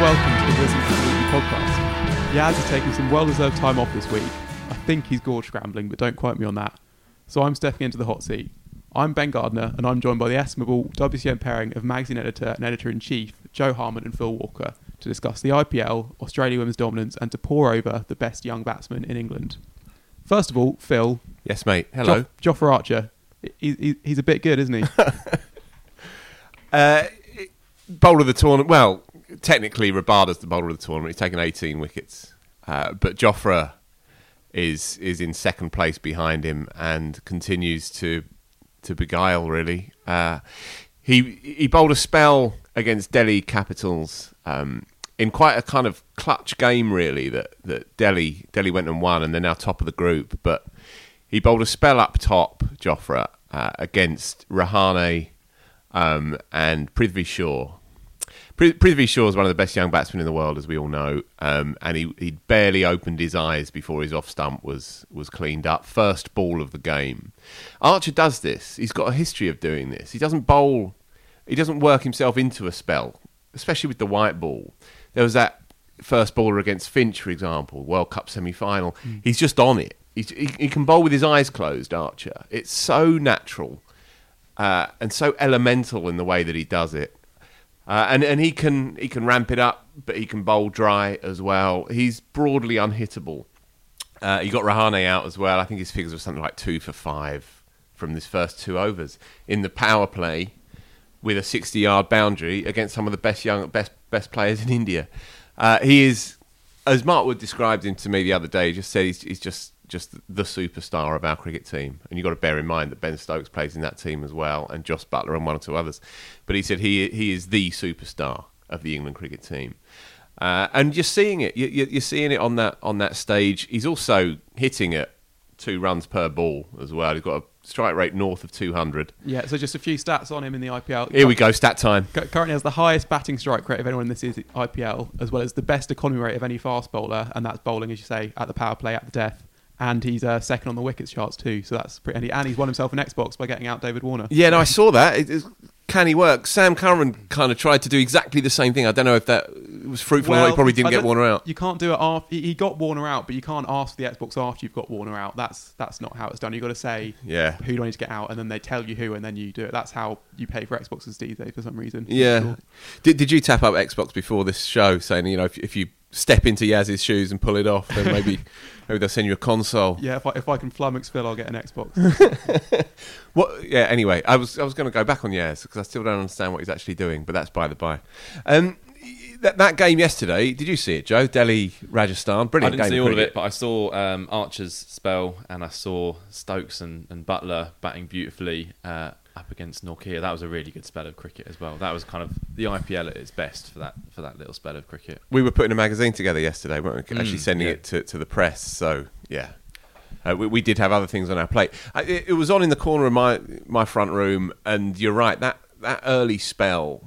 Welcome to the Risen Completely podcast. Yaz is taking some well-deserved time off this week. I think he's gorge scrambling, but don't quote me on that. So I'm stepping into the hot seat. I'm Ben Gardner, and I'm joined by the estimable WCM pairing of magazine editor and editor-in-chief Joe Harman and Phil Walker to discuss the IPL, Australia women's dominance, and to pour over the best young batsman in England. First of all, Phil. Yes, mate. Hello. Jo- Jofra Archer. He, he, he's a bit good, isn't he? Uh, bowler of the tournament. Well, technically, Rabada's the bowler of the tournament. He's taken 18 wickets, uh, but Jofra is is in second place behind him and continues to to beguile. Really, uh, he he bowled a spell against Delhi Capitals. Um, in quite a kind of clutch game, really, that, that Delhi Delhi went and won, and they're now top of the group. But he bowled a spell up top, Jofra, uh, against Rahane um, and Prithvi Shaw. Pri- Prithvi Shaw is one of the best young batsmen in the world, as we all know, um, and he he barely opened his eyes before his off stump was was cleaned up. First ball of the game. Archer does this. He's got a history of doing this. He doesn't bowl. He doesn't work himself into a spell, especially with the white ball. There was that first baller against Finch, for example, World Cup semi final. He's just on it. He's, he, he can bowl with his eyes closed, Archer. It's so natural uh, and so elemental in the way that he does it. Uh, and and he can he can ramp it up, but he can bowl dry as well. He's broadly unhittable. Uh, you got Rahane out as well. I think his figures were something like two for five from this first two overs in the power play with a sixty-yard boundary against some of the best young best best players in India. Uh, he is, as Mark Wood described him to me the other day. He just said he's, he's just just the superstar of our cricket team. And you've got to bear in mind that Ben Stokes plays in that team as well, and Jos Buttler and one or two others. But he said he he is the superstar of the England cricket team. Uh, and you're seeing it. You, you're seeing it on that on that stage. He's also hitting at two runs per ball as well. He's got a strike rate north of 200. yeah, so just a few stats on him in the IPL. Here we go, stat time. Currently has the highest batting strike rate of anyone in this IPL, as well as the best economy rate of any fast bowler, and that's bowling, as you say, at the power play, at the death. And he's uh, second on the wickets charts too, so that's pretty. And, he, and he's won himself an Xbox by getting out David Warner. Yeah, no, I saw that. It, it, can he work? Sam Curran kind of tried to do exactly the same thing. I don't know if that was fruitful or not. He probably didn't get Warner out. You can't do it after he got Warner out, but you can't ask for the Xbox after you've got Warner out. That's that's not how it's done. You've got to say, Yeah. who do I need to get out, and then they tell you who, and then you do it. That's how you pay for Xboxes these days for some reason. Yeah. Did, did you tap up Xbox before this show saying, you know, if, if you step into Yaz's shoes and pull it off, then maybe maybe they'll send you a console? Yeah, if I, if I can flummox Phil, I'll get an Xbox. What? Yeah. Anyway, I was I was going to go back on Yaz because I still don't understand what he's actually doing, but that's by the by. Um, that, that game yesterday, did you see it, Joe? Delhi Rajasthan, brilliant. I didn't game. see all of it, but I saw um, Archer's spell and I saw Stokes and, and Buttler batting beautifully. Uh, up against Nortje. That was a really good spell of cricket as well. That was kind of the IPL at its best for that for that little spell of cricket. We were putting a magazine together yesterday, weren't we? Actually Mm, sending yeah. it to, to the press. So yeah, uh, we, we did have other things on our plate. I, it, it was on in the corner of my my front room, and you're right. That that early spell,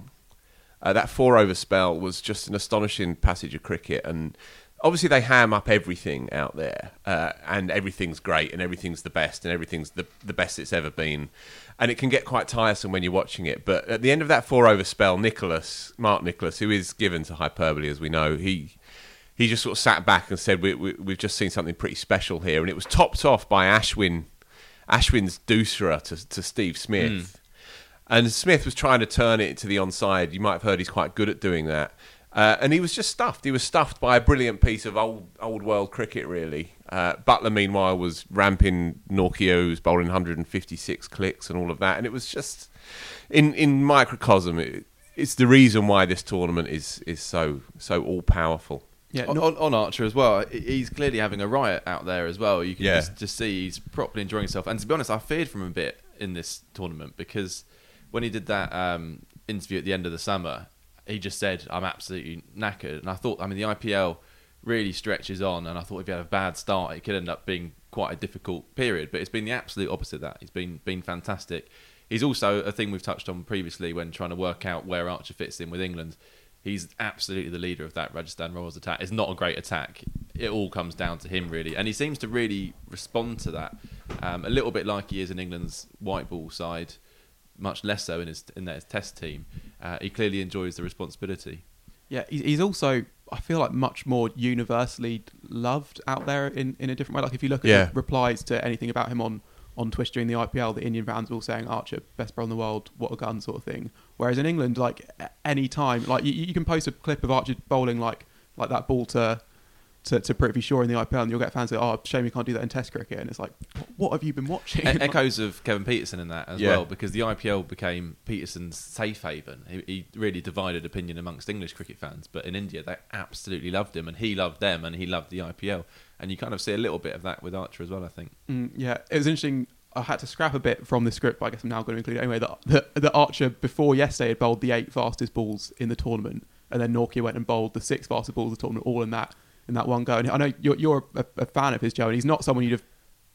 uh, that four over spell, was just an astonishing passage of cricket, and obviously they ham up everything out there, uh, and everything's great, and everything's the best, and everything's the the best it's ever been. And it can get quite tiresome when you're watching it. But at the end of that four over spell, Nicholas, Mark Nicholas, who is given to hyperbole, as we know, he he just sort of sat back and said, we, we, "We've just seen something pretty special here," and it was topped off by Ashwin, Ashwin's doosra to, to Steve Smith, and Smith was trying to turn it to the onside. You might have heard he's quite good at doing that, uh, and he was just stuffed. He was stuffed by a brilliant piece of old old world cricket, really. Uh, Buttler, meanwhile, was ramping Nortje, who was bowling 156 clicks and all of that, and it was just in in microcosm. It, it's the reason why this tournament is is so so all powerful. Yeah, on, on, on Archer as well, he's clearly having a riot out there as well. You can Yeah. just, just see he's properly enjoying himself. And to be honest, I feared for him a bit in this tournament because when he did that um, interview at the end of the summer, he just said, "I'm absolutely knackered." And I thought, I mean, the IPL really stretches on, and I thought if he had a bad start, it could end up being quite a difficult period. But it's been the absolute opposite of that. He's been been fantastic. He's also a thing we've touched on previously when trying to work out where Archer fits in with England. He's absolutely the leader of that Rajasthan Royals attack. It's not a great attack. It all comes down to him, really. And he seems to really respond to that um, a little bit like he is in England's white ball side, much less so in his in their test team. Uh, he clearly enjoys the responsibility. Yeah, he's also I feel like much more universally loved out there in, in a different way. Like if you look at Yeah. the replies to anything about him on on Twitch during the IPL, the Indian fans were all saying Archer best bowler in the world, what a gun sort of thing. Whereas in England, like any time, like you, you can post a clip of Archer bowling like like that ball to. To, to Prithvi Shaw in the IPL, and you'll get fans that "Oh, shame you can't do that in Test cricket." And it's like, what, have you been watching? E- echoes of Kevin Pietersen in that as Yeah. well, because the IPL became Pietersen's safe haven. He, he really divided opinion amongst English cricket fans, but in India they absolutely loved him, and he loved them, and he loved the IPL. And you kind of see a little bit of that with Archer as well, I think. Mm, yeah, it was interesting. I had to scrap a bit from the script, but I guess I'm now going to include it anyway. That that, that Archer before yesterday had bowled the eight fastest balls in the tournament, and then Nortje went and bowled the six fastest balls of the tournament, all in that in that one go. And I know you're you're a, a fan of his, Joe, and he's not someone you'd have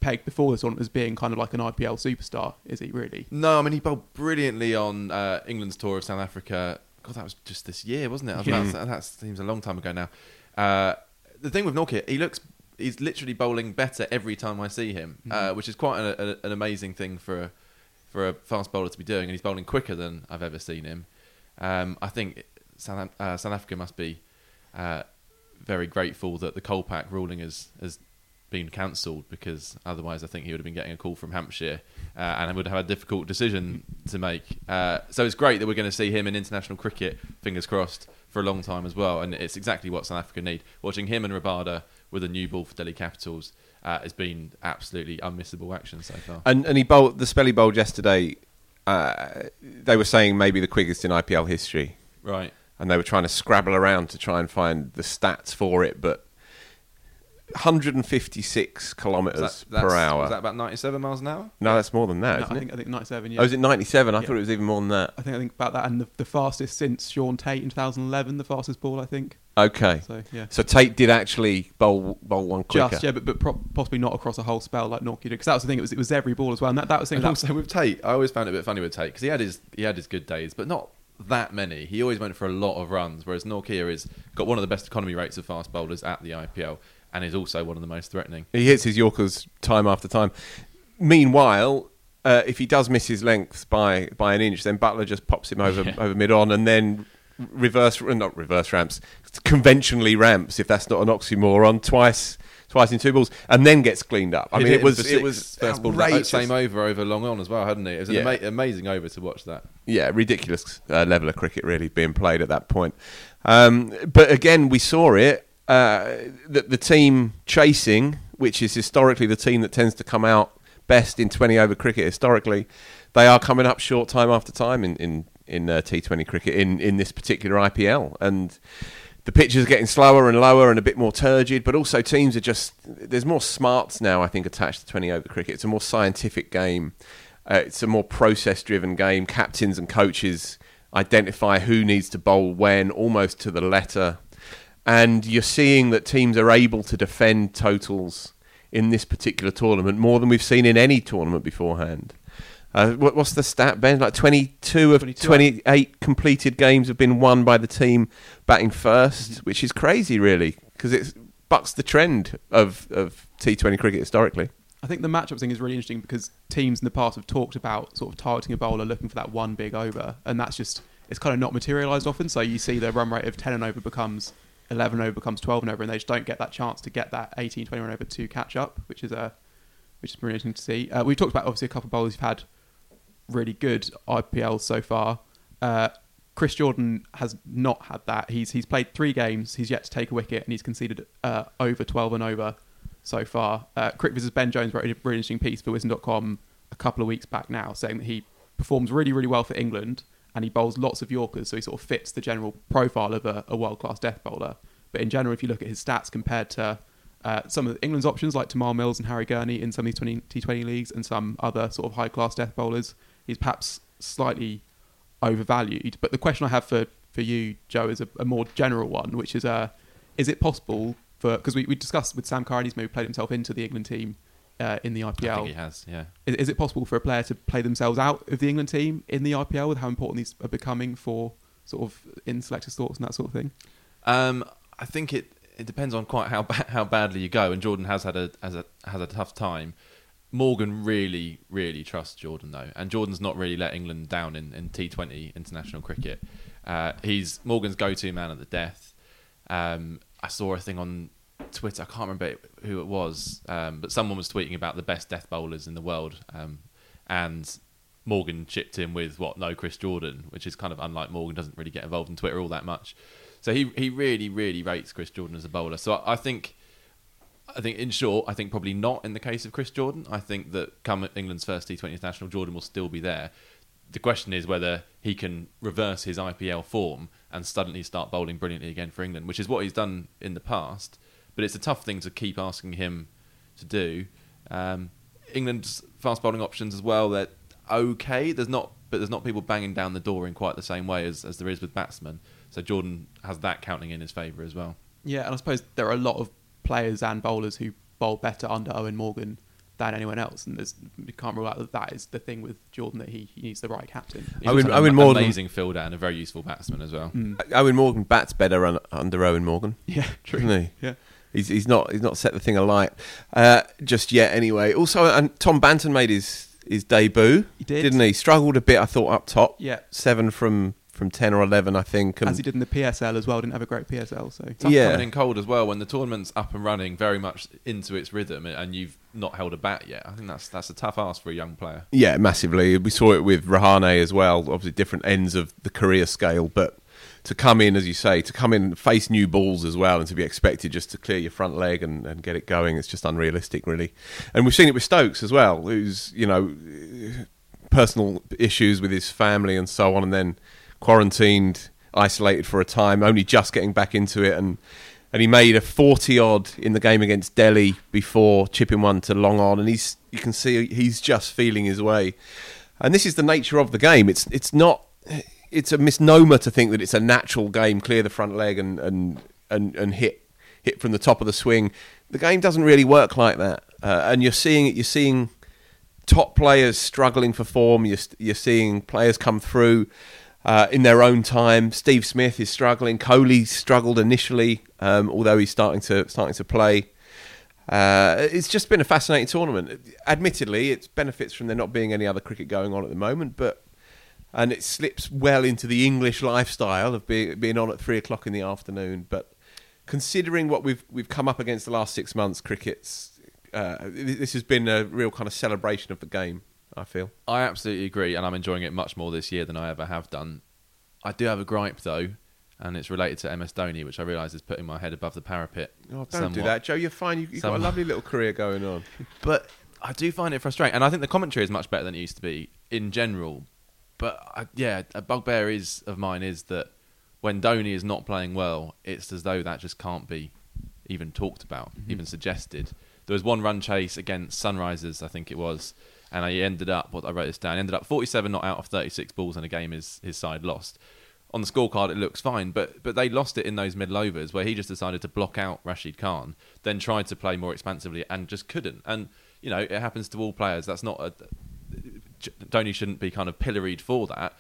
pegged before this tournament as being kind of like an IPL superstar, is he? Really? No, I mean he bowled brilliantly on uh, England's tour of South Africa. God, that was just this year, wasn't it? Yeah. about that seems a long time ago now. Uh, the thing with Nortje, he looks he's literally bowling better every time I see him, uh, which is quite a, a, an amazing thing for a, for a fast bowler to be doing, and he's bowling quicker than I've ever seen him. Um, I think South, uh, South Africa must be uh, very grateful that the Kolpak ruling has has been cancelled because otherwise I think he would have been getting a call from Hampshire uh, and would have had a difficult decision to make. Uh, so it's great that we're going to see him in international cricket, fingers crossed, for a long time as well. And it's exactly what South Africa need. Watching him and Rabada with a new ball for Delhi Capitals uh, has been absolutely unmissable action so far. And and he bowled the spelly bowled yesterday. Uh, they were saying maybe the quickest in IPL history, Right. And they were trying to scrabble around to try and find the stats for it, but 156 kilometers that- per hour. Was that about 97 miles an hour? no, that's more than that, No, isn't I it? think I think 97. Yeah. Oh, is it 97? I Yeah. thought it was even more than that. I think I think about that, and the, the fastest since Shaun Tait in 2011, the fastest ball I think. Okay. So yeah. So Tait did actually bowl bowl one quicker. Just yeah, but but pro- possibly not across a whole spell like Nortje did, because that was the thing. It was it was every ball as well, and that, that was the thing. And That, also with Tait, I always found it a bit funny with Tait because he had his he had his good days, but not that many. He always went for a lot of runs, whereas Nortje is got one of the best economy rates of fast bowlers at the IPL, and is also one of the most threatening. He hits his Yorkers time after time. Meanwhile, uh, if he does miss his length by, by an inch, then Buttler just pops him over Yeah. over mid on, and then reverse not reverse ramps, conventionally ramps if that's not an oxymoron twice twice in two balls, and then gets cleaned up. I He'd mean, hit it was for it was first ball, outrageous. same over over long on as well, hadn't he? It was an Yeah. ama- amazing over to watch that. yeah, ridiculous uh, level of cricket really being played at that point. Um, but again, we saw it. Uh, the, the team chasing, which is historically the team that tends to come out best in 20 over cricket historically, they are coming up short time after time in in, in uh, T20 cricket in, in this particular IPL. And the pitches are getting slower and lower and a bit more turgid, but also teams are just there's more smarts now. I think attached to 20 over cricket. It's a more scientific game. Uh, it's a more process-driven game. Captains and coaches identify who needs to bowl when, almost to the letter. And you're seeing that teams are able to defend totals in this particular tournament more than we've seen in any tournament beforehand. Uh, what, what's the stat, Ben? Like 22 of 22. 28 completed games have been won by the team batting 1st which is crazy, really, because it bucks the trend of, of T20 cricket historically. I think the matchup thing is really interesting because teams in the past have talked about sort of targeting a bowler, looking for that one big over, and that's just it's kind of not materialised often. So you see the run rate of ten and over becomes eleven over becomes twelve and over, and they just don't get that chance to get that 18, 20 run over to catch up, which is uh, which is really interesting to see. Uh, we've talked about obviously a couple of bowlers who've had really good IPL so far. Uh, Chris Jordan has not had that. He's he's played three games. He's yet to take a wicket, and he's conceded uh, over twelve and over so far. Uh, CricViz Ben Jones wrote a really interesting piece for Wisden.com a couple of weeks back now, saying that he performs really really well for England, and he bowls lots of Yorkers, so he sort of fits the general profile of a, a world class death bowler. But in general, if you look at his stats compared to uh, some of England's options like Tymal Mills and Harry Gurney in some of these 20, T20 leagues and some other sort of high class death bowlers, he's perhaps slightly overvalued. But the question I have for, for you, Joe, is a, a more general one, which is uh, is it possible for because we, we discussed with Sam he's maybe played himself into the England team uh, in the I IPL. think he has, yeah. Is, is it possible for a player to play themselves out of the England team in the IPL with how important these are becoming for sort of in selectors' thoughts and that sort of thing? Um, I think it, it depends on quite how ba- how badly you go, and Jordan has had a has a has a tough time. Morgan really really trusts Jordan though, and Jordan's not really let England down in, in T20 international cricket. Uh, he's Morgan's go-to man at the death. Um, I saw a thing on Twitter. I can't remember who it was, um, but someone was tweeting about the best death bowlers in the world, um, and Morgan chipped in with what no Chris Jordan, which is kind of unlike Morgan. Doesn't really get involved in Twitter all that much, so he he really really rates Chris Jordan as a bowler. So I, I think. I think, in short, I think probably not in the case of Chris Jordan. I think that come England's first T20 international, Jordan will still be there. The question is whether he can reverse his IPL form and suddenly start bowling brilliantly again for England, which is what he's done in the past. But it's a tough thing to keep asking him to do. Um, England's fast bowling options as well. They're okay. There's not, but there's not people banging down the door in quite the same way as, as there is with batsmen. So Jordan has that counting in his favour as well. Yeah, and I suppose there are a lot of players and bowlers who bowl better under Eoin Morgan than anyone else, and there's you can't rule out that that is the thing with Jordan that he, he needs the right captain. He's Eoin- also an Eoin Morgan- amazing fielder and a very useful batsman as well. Eoin Morgan bats better un- under Eoin Morgan. Yeah, true. Isn't he? Yeah. He's, he's not he's not set the thing alight uh, just yet. Anyway, also and Tom Banton made his his debut. He did. didn't he? Struggled a bit, I thought, up top. Yeah. seven from from ten or eleven, I think. And As he did in the PSL as well, didn't have a great PSL. So Tough Yeah. coming in cold as well when the tournament's up and running very much into its rhythm and you've not held a bat yet. I think that's that's a tough ask for a young player. Yeah, massively. We saw it with Rahane as well. Obviously, different ends of the career scale, but to come in, as you say, to come in and face new balls as well, and to be expected just to clear your front leg and, and get it going, it's just unrealistic, really. And we've seen it with Stokes as well, who's you know personal issues with his family and so on, and then quarantined, isolated for a time, only just getting back into it, and and he made a forty odd in the game against Delhi before chipping one to long on, and he's you can see he's just feeling his way, and this is the nature of the game. It's it's not. It's a misnomer to think that it's a natural game, clear the front leg and and and, and hit hit from the top of the swing. The game doesn't really work like that, uh, and you're seeing it. You're seeing top players struggling for form. You're, you're seeing players come through uh, in their own time. Steve Smith is struggling. Kohli struggled initially, um, although he's starting to starting to play. Uh, it's just been a fascinating tournament. Admittedly, it benefits from there not being any other cricket going on at the moment, but and it slips well into the English lifestyle of being being on at three o'clock in the afternoon. But considering what we've we've come up against the last six months, cricket's uh, this has been a real kind of celebration of the game. I feel. I absolutely agree, and I'm enjoying it much more this year than I ever have done. I do have a gripe though, and it's related to MS Dhoni, which I realise is putting my head above the parapet. Oh, don't do that, Joe. You're fine. You, you've got a lovely little career going on. But I do find it frustrating, and I think the commentary is much better than it used to be in general. But I, yeah, a bugbear is of mine is that when Dhoni is not playing well, it's as though that just can't be even talked about, mm-hmm. even suggested. There was one run chase against Sunrisers, I think it was, and he ended up. What I wrote this down. Ended up 47 not out of 36 balls in a game. His his side lost. On the scorecard, it looks fine, but but they lost it in those middle overs where he just decided to block out Rashid Khan, then tried to play more expansively and just couldn't. And you know, it happens to all players. That's not a Dhoni shouldn't be kind of pilloried for that,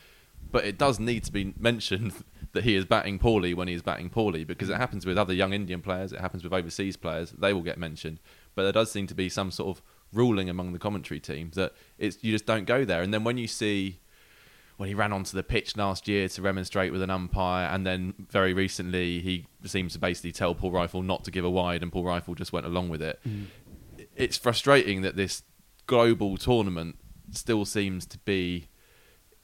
but it does need to be mentioned that he is batting poorly when he is batting poorly because it happens with other young Indian players, it happens with overseas players, they will get mentioned. But there does seem to be some sort of ruling among the commentary team that it's you just don't go there. And then when you see when he ran onto the pitch last year to remonstrate with an umpire, and then very recently he seems to basically tell Paul Reiffel not to give a wide, and Paul Reiffel just went along with it. Mm. It's frustrating that this global tournament still seems to be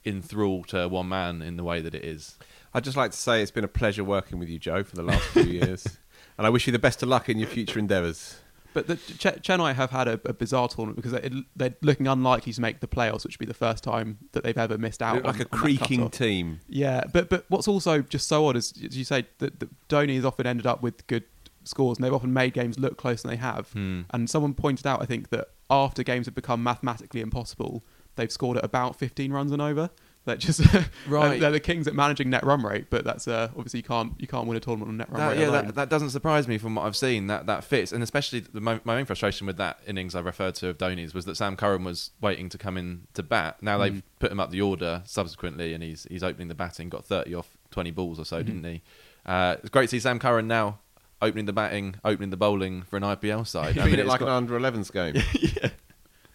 enthralled to one man in the way that it is. I'd just like to say it's been a pleasure working with you, Joe, for the last few years, and I wish you the best of luck in your future endeavours. But the Ch- Chennai have had a, a bizarre tournament because they're, they're, looking unlikely to make the playoffs, which would be the first time that they've ever missed out. like on, a creaking team. Yeah, but but what's also just so odd is, as you say, that, that Dhoni has often ended up with good scores, and they've often made games look closer than they have. Hmm. And someone pointed out, I think, that after games have become mathematically impossible, they've scored at about 15 runs and over. They're just right. they're the kings at managing net run rate, but that's uh, obviously you can't you can't win a tournament on net run that, rate. Yeah, alone. that, that doesn't surprise me from what I've seen. That that fits, and especially the, my, my main frustration with that innings I referred to of Dhoni's was that Sam Curran was waiting to come in to bat. Now they've mm. put him up the order subsequently, and he's he's opening the batting. Got thirty off twenty balls or so, mm-hmm. didn't he? Uh, it's great to see Sam Curran now opening the batting, opening the bowling for an IPL side. You I mean, it like got... an under 11s game. yeah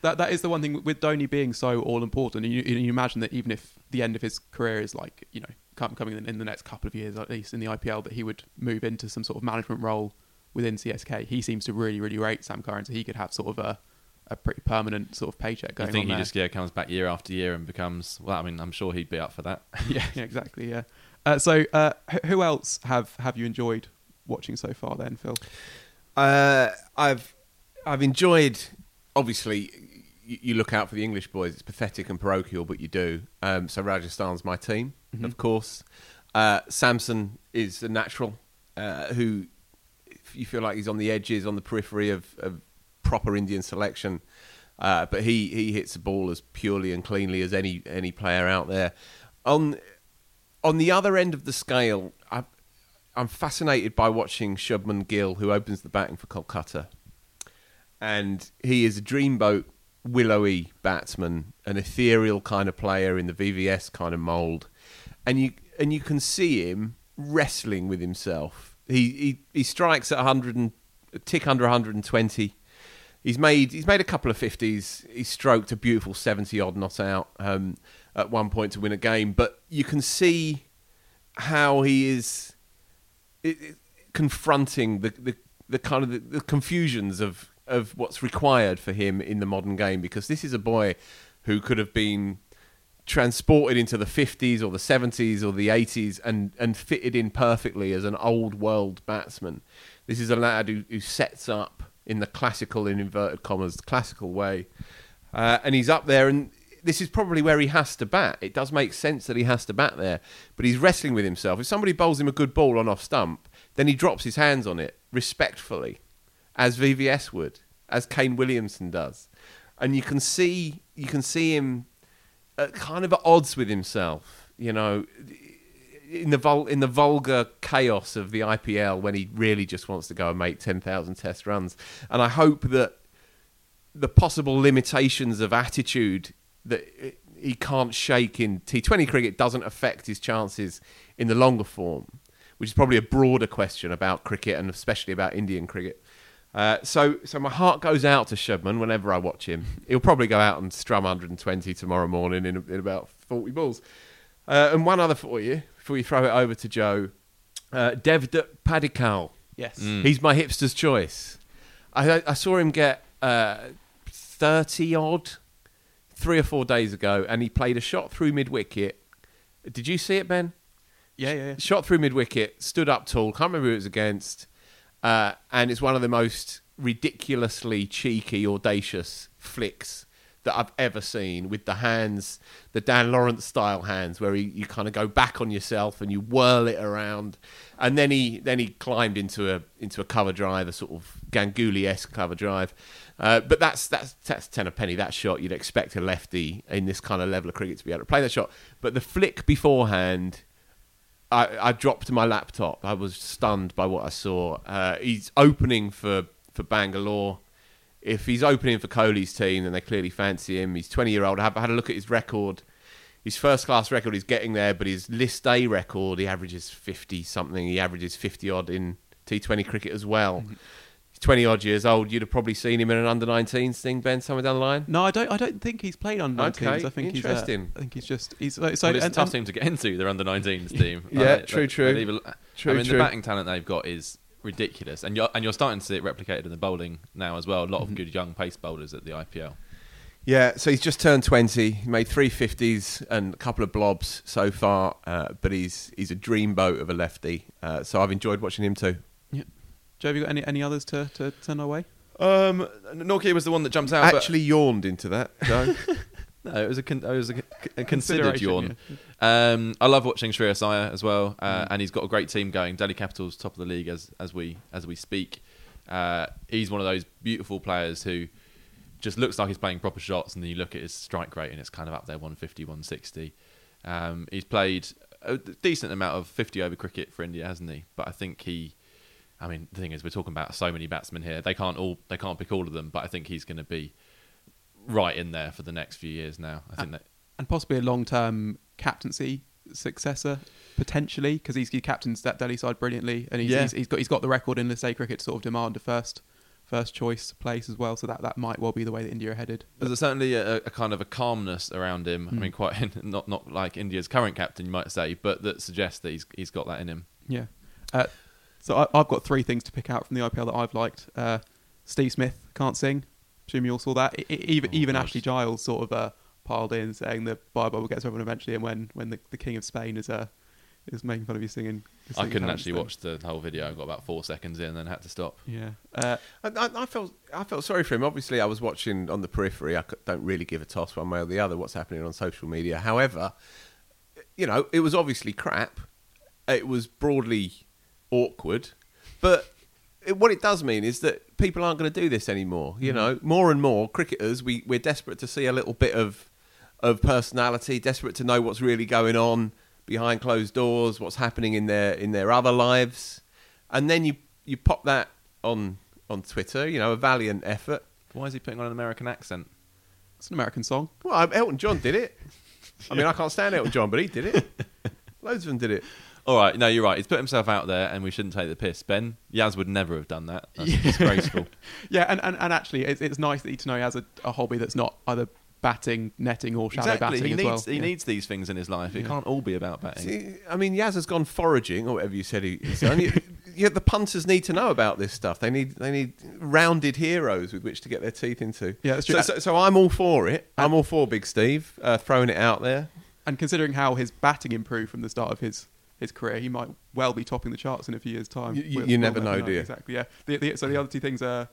that that is the one thing with Dhoni being so all important. You, you, imagine that even if the end of his career is like you know coming in, in the next couple of years at least in the IPL, that he would move into some sort of management role within CSK. He seems to really really rate Sam Curran, so he could have sort of a a pretty permanent sort of paycheck going. I think he just yeah comes back year after year and becomes well. I mean, I'm sure he'd be up for that. yeah, yeah, exactly. Yeah. Uh, so, uh, who else have have you enjoyed watching so far? Then, Phil. Uh, I've I've enjoyed obviously you, look out for the English boys. It's pathetic and parochial, but you do. Um, so Rajasthan's my team, mm-hmm. of course. Uh, Samson is a natural uh, who you feel like he's on the edges, on the periphery of, of proper Indian selection. Uh, but he, he hits the ball as purely and cleanly as any any player out there. On on the other end of the scale, I, I'm fascinated by watching Shubman Gill, who opens the batting for Kolkata, and he is a dreamboat willowy batsman, an ethereal kind of player in the VVS kind of mould, and you and you can see him wrestling with himself. He he, he strikes at 100 and tick under 120. He's made he's made a couple of fifties. He stroked a beautiful 70 odd not out um, at one point to win a game, but you can see how he is confronting the, the the kind of the, the confusions of of what's required for him in the modern game because this is a boy who could have been transported into the 50s or the 70s or the 80s and, and fitted in perfectly as an old world batsman. This is a lad who, who sets up in the classical, in inverted commas, classical way. Uh, and he's up there, and this is probably where he has to bat. It does make sense that he has to bat there, but he's wrestling with himself. If somebody bowls him a good ball on off stump, then he drops his hands on it respectfully as VVS would, as Kane Williamson does, and you can see you can see him kind of at odds with himself. You know, in the vul- in the vulgar chaos of the IPL when he really just wants to go and make ten thousand Test runs, and I hope that the possible limitations of attitude that he can't shake in T20 cricket doesn't affect his chances in the longer form, which is probably a broader question about cricket and especially about Indian cricket. Uh, so, so my heart goes out to Shubman whenever I watch him. He'll probably go out and strum 120 tomorrow morning in, in about 40 balls. Uh, and one other for you before you throw it over to Joe. Uh, Devdutt Padikkal. Yes. Mm. He's my hipster's choice. I, I saw him get uh, 30 odd three or four days ago, and he played a shot through mid wicket. Did you see it, Ben? Yeah, yeah, yeah. Shot through mid wicket, stood up tall. Can't remember who it was against uh, and it's one of the most ridiculously cheeky, audacious flicks that I've ever seen with the hands, the Dan Lawrence style hands, where he, you kind of go back on yourself and you whirl it around, and then he then he climbed into a into a cover drive, a sort of Ganguly esque cover drive. Uh, but that's that's that's ten a penny. That shot you'd expect a lefty in this kind of level of cricket to be able to play that shot. But the flick beforehand, I, I dropped my laptop. I was stunned by what I saw. Uh, he's opening for for Bangalore if he's opening for Kohli's team, then they clearly fancy him. He's 20 year old. I had a look at his record. His first class record, he's getting there, but his list A record, he averages 50 something. He averages 50 odd in T20 cricket as well. Mm-hmm. He's 20 odd years old. You'd have probably seen him in an under 19s thing, Ben, somewhere down the line. No, I don't. I don't think he's played under 19s. Okay, I think interesting. He's, uh, I think he's just. He's so. well, it's a and- tough and- team to get into. Their under 19s team. Yeah, Like, true, like, true. even- True, I mean, true. the batting talent they've got is ridiculous, and you're and you're starting to see it replicated in the bowling now as well. A lot Mm-hmm. of good young pace bowlers at the IPL. Yeah, so he's just turned 20. He made three fifties and a couple of blobs so far, uh, but he's he's a dreamboat of a lefty. Uh, so I've enjoyed watching him too. Yeah. Joe, have you got any, any others to, to send our way? Um, Nortje was the one that jumps out. but- Actually, yawned into that. Joe. No, it was a, con- it was a, c- a considered Consideration, yawn. Um, I love watching Shreyas Iyer as well, Mm. uh, and he's got a great team going. Delhi Capitals top of the league as as we as we speak. Uh, he's one of those beautiful players who just looks like he's playing proper shots, and then you look at his strike rate, and it's kind of up there 150, 160. Um, he's played a decent amount of 50 over cricket for India, hasn't he? But I think he. I mean, the thing is, we're talking about so many batsmen here. They can't all they can't pick all of them, but I think he's going to be right in there for the next few years now. I think that and possibly a long-term captaincy successor potentially because he's he captains that Delhi side brilliantly and he's, Yeah. he's, he's got he's got the record in List A cricket to sort of demand a first first choice place as well so that that might well be the way that India are headed. There's certainly a, a kind of a calmness around him. I mean, quite not not like India's current captain, you might say, but that suggests that he's he's got that in him. Yeah. Uh, so I, I've got three things to pick out from the IPL that I've liked. Uh, Steve Smith can't sing. Assume you all saw that. I- I- even Oh, even God. Ashley Giles sort of uh, piled in saying the Bible will get to everyone eventually, and when, when the, the King of Spain is uh, is making fun of you singing. I couldn't actually then- watch the whole video. I got about four seconds in, and then had to stop. Yeah. Uh, I, I, I felt I felt sorry for him. Obviously, I was watching on the periphery. I don't really give a toss one way or the other what's happening on social media. However, you know, it was obviously crap. It was broadly awkward, but it, what it does mean is that people aren't going to do this anymore. You mm-hmm. know, more and more cricketers, we we're desperate to see a little bit of of personality, desperate to know what's really going on behind closed doors, what's happening in their in their other lives, and then you you pop that on on Twitter. You know, a valiant effort. Why is he putting on an American accent? it's an American song. Well, Elton John did it. I mean, I can't stand Elton John, but he did it. Loads of them did it. All right, no, you're right. He's put himself out there, and we shouldn't take the piss. Ben Yaz would never have done that. That's disgraceful. Yeah, and, and, and actually, it's, it's nice that he to know he has a, a hobby that's not either batting, netting, or shadow exactly. batting He as needs well. he Yeah. needs these things in his life. It Yeah. can't all be about batting. See, I mean, Yaz has gone foraging, or whatever you said he's done. Yeah, the punters need to know about this stuff. They need they need rounded heroes with which to get their teeth into. Yeah, that's true. So, so, so I'm all for it. I'm all for Big Steve uh, throwing it out there. And considering how his batting improved from the start of his his career, he might well be topping the charts in a few years' time. You- you- We'll- you we'll never know, do you? Exactly. Yeah. The, the, so the other two things are